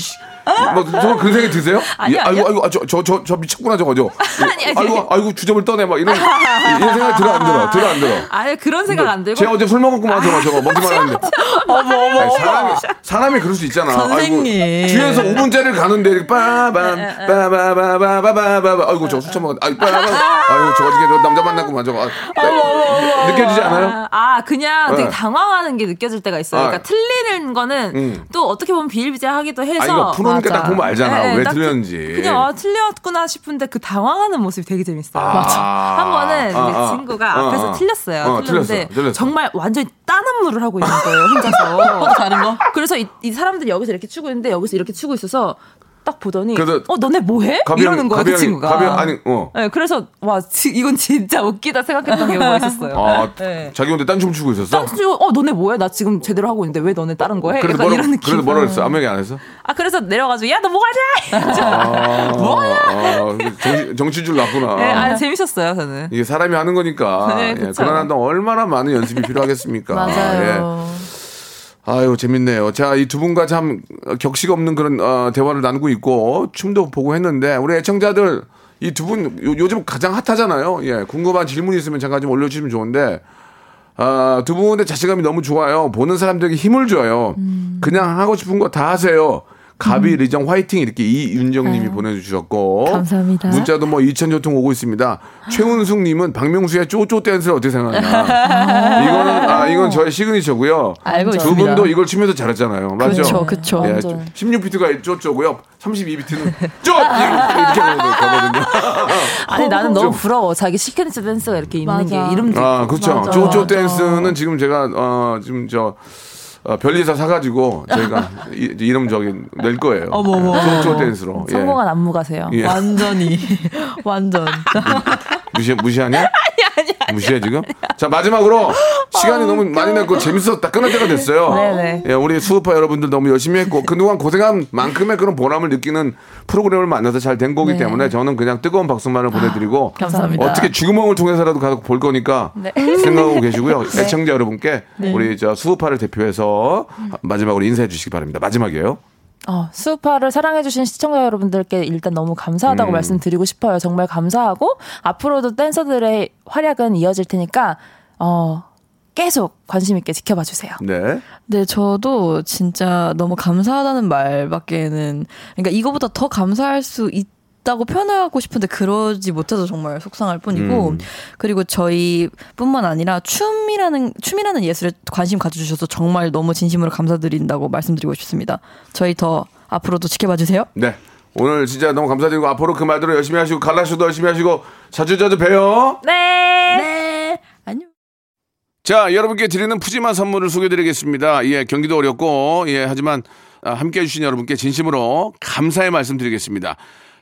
뭐 그런 생각이 드세요? 아니요, 야, 아이고 아니요. 아이고 아, 저저 저 저 미쳤구나 저거 저. <laughs> 아니, 아니. 아이고 아이고 주접을 떠내 막 이런 이런 생각이 들어 안 들어 들어 안 들어. 아니, 그런 생각 안 들고. 제가 어제 술 먹었구만 저거 저거 먹기만 하는데. <laughs> 어머 어머 사람이 사람이 그럴 수 있잖아. 선생님. 아이고, 뒤에서 5분짜리를 가는데 빠밤 빠바바바바바바 아이고 저거 술 처먹었. 아이고 빠밤 아이고 저거 저 남자 만났구만 저거. 아, 느껴지지 않아요? 아, 아, 그냥 네. 되게 당황하는 게 느껴질 때가 있어요. 아. 그러니까 틀리는 거는 음. 또 어떻게 보면 비일비재하기도 해서. 아, 맞아. 딱 보면 알잖아. 네, 왜딱 틀렸는지. 그냥 아, 틀렸구나 싶은데 그 당황하는 모습이 되게 재밌어요. 아. 한 번은 아, 아. 친구가 어, 앞에서 어. 틀렸어요. 어, 틀렸는데 틀렸어, 틀렸어. 정말 완전히 딴 안무를 하고 있는 거예요, 혼자서. <laughs> 다른 거? 그래서 이, 이 사람들이 여기서 이렇게 추고 있는데 여기서 이렇게 추고 있어서 딱 보더니 그래서 어 너네 뭐해? 이러는 형, 거야 가비 그 친구가. 가비 형, 아니, 어. 네, 그래서 와 지- 이건 진짜 웃기다 생각했던 경우가 있었어요. 아, 네. 자기 혼자 딴 춤 추고 있었어? 딴어 너네 뭐해? 나 지금 제대로 하고 있는데 왜 너네 다른 거 해? 약간 뭐라, 이런 느낌. 그래도 뭐라 그랬어? 아무 얘기 안 했어? 아 그래서 내려가지고 야 너 뭐 하냐? 아, <laughs> 아, 정치, 정치줄 났구나. 네, 아 재밌었어요 저는. 이게 사람이 하는 거니까. 네, 예. 그러나 한동 얼마나 많은 연습이 필요하겠습니까? <laughs> 맞아요. 예. 아유, 재밌네요. 자, 이 두 분과 참 격식 없는 그런 어, 대화를 나누고 있고, 춤도 보고 했는데, 우리 애청자들, 이 두 분 요즘 가장 핫하잖아요. 예, 궁금한 질문 있으면 잠깐 좀 올려주시면 좋은데, 아, 두 분의 자신감이 너무 좋아요. 보는 사람들에게 힘을 줘요. 그냥 하고 싶은 거 다 하세요. 가비 리정 화이팅 이렇게 이윤정님이 보내주셨고 감사합니다. 문자도 뭐 2천 조통 오고 있습니다. 최은숙님은 박명수의 쪼쪼 댄스를 어떻게 생각하냐? 이거는 아 이건 저의 시그니처고요. 알고 두 있습니다. 분도 이걸 추면서 잘했잖아요. 맞죠? 그쵸, 그쵸. 예, 완전. 16비트가 쪼쪼고요. 32비트는 쪼 이렇게 가거든요. <laughs> 아니 나는 너무 좀- 부러워. 자기 시크니처 댄스가 이렇게 있는 맞아. 게 이름도 아. 그렇죠. 맞아, 쪼쪼 맞아. 댄스는 지금 제가 어 지금 저 어, 별리사 사가지고 저희가 <laughs> 이, 이름 저기 낼 거예요. 어머, 쪼쪼 댄스로. 예. 성공한 안무 가세요. 예. 완전히 <laughs> 완전 무시 무시하냐? <laughs> 무시해 지금? 자 마지막으로 시간이 너무 많이 났고 재밌었다 끝날 때가 됐어요. 네네. 예, 우리 수우파 여러분들 너무 열심히 했고 그동안 고생한 만큼의 그런 보람을 느끼는 프로그램을 만나서 잘 된 거기 네. 때문에 저는 그냥 뜨거운 박수만을 보내드리고 감사합니다. 어떻게 쥐구멍을 통해서라도 가서 볼 거니까 네. 생각하고 계시고요. <laughs> 애청자 여러분께 우리 저 수우파를 대표해서 마지막으로 인사해 주시기 바랍니다. 마지막이에요. 어, 수우파를 사랑해주신 시청자 여러분들께 일단 너무 감사하다고 음. 말씀드리고 싶어요. 정말 감사하고 앞으로도 댄서들의 활약은 이어질 테니까 어, 계속 관심 있게 지켜봐 주세요. 네. 네, 저도 진짜 너무 감사하다는 말밖에는, 그러니까 이거보다 더 감사할 수 있 다고 표현하고 싶은데 그러지 못해서 정말 속상할 뿐이고, 음. 그리고 저희뿐만 아니라 춤이라는, 춤이라는 예술에 관심 가져주셔서 정말 너무 진심으로 감사드린다고 말씀드리고 싶습니다. 저희 더 앞으로도 지켜봐 주세요. 네. 오늘 진짜 너무 감사드리고 앞으로 그 말대로 열심히 하시고 갈라쇼도 열심히 하시고 자주 자주 봬요. 네. 네, 안녕. 자, 여러분께 드리는 푸짐한 선물을 소개드리겠습니다. 예, 경기도 어렵고, 예, 하지만 아, 함께 해주신 여러분께 진심으로 감사의 말씀 드리겠습니다.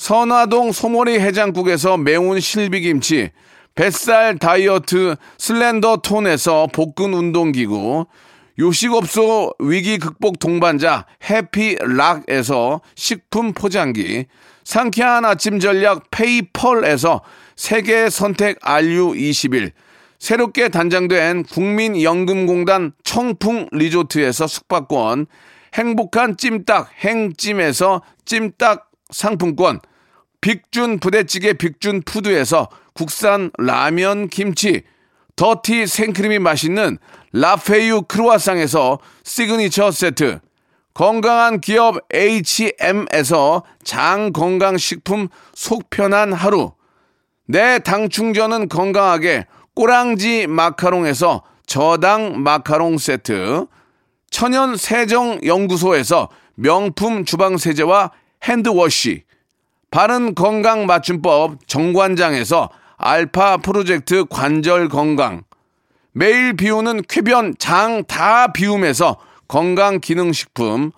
선화동 소머리 해장국에서 매운 실비김치, 뱃살 다이어트 슬렌더 톤에서 복근 운동기구, 요식업소 위기 극복 동반자 해피락에서 식품 포장기, 상쾌한 아침 전략 페이펄에서 세계 선택 RU21, 새롭게 단장된 국민연금공단 청풍 리조트에서 숙박권, 행복한 찜닭 행찜에서 찜닭 상품권, 빅준 부대찌개 빅준 푸드에서 국산 라면 김치, 더티 생크림이 맛있는 라페유 크루아상에서 시그니처 세트, 건강한 기업 H&M에서 장건강식품 속편한 하루, 내 당 충전은 건강하게 꼬랑지 마카롱에서 저당 마카롱 세트, 천연 세정 연구소에서 명품 주방 세제와 핸드워시, 바른 건강 맞춤법 정관장에서 알파 프로젝트 관절 건강, 매일 비우는 쾌변 장 다 비움에서 건강 기능 식품,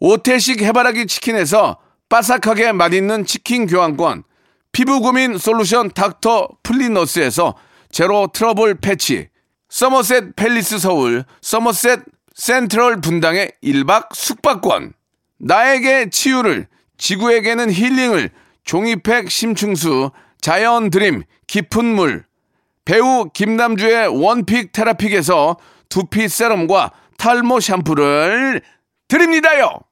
오태식 해바라기 치킨에서 바삭하게 맛있는 치킨 교환권, 피부 고민 솔루션 닥터 플리너스에서 제로 트러블 패치, 서머셋 팰리스 서울, 서머셋 센트럴 분당의 1박 숙박권, 나에게 치유를, 지구에게는 힐링을, 종이팩 심층수, 자연 드림, 깊은 물, 배우 김남주의 원픽 테라픽에서 두피 세럼과 탈모 샴푸를 드립니다요!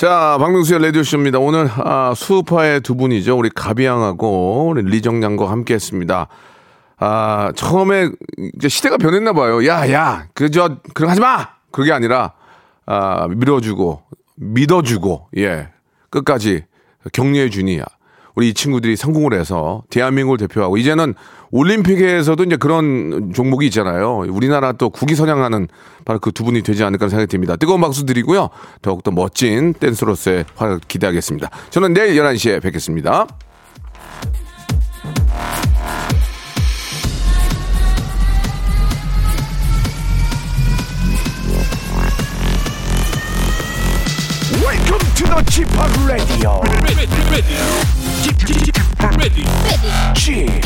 자, 박명수의 라디오쇼입니다. 오늘, 아, 수우파의 두 분이죠. 우리 가비양하고 우리 리정양과 함께 했습니다. 아, 처음에 이제 시대가 변했나 봐요. 야, 야, 그, 저, 그런 거 하지 마! 그게 아니라, 아, 밀어주고, 믿어주고, 예. 끝까지 격려해 주니, 우리 이 친구들이 성공을 해서 대한민국을 대표하고, 이제는 올림픽에서도 이제 그런 종목이 있잖아요. 우리나라 또 국위 선양하는 바로 그 두 분이 되지 않을까 생각이 듭니다. 뜨거운 박수 드리고요. 더욱더 멋진 댄서로서의 활약 기대하겠습니다. 저는 내일 11시에 뵙겠습니다. to the Chip Radio. Chip Radio. Chip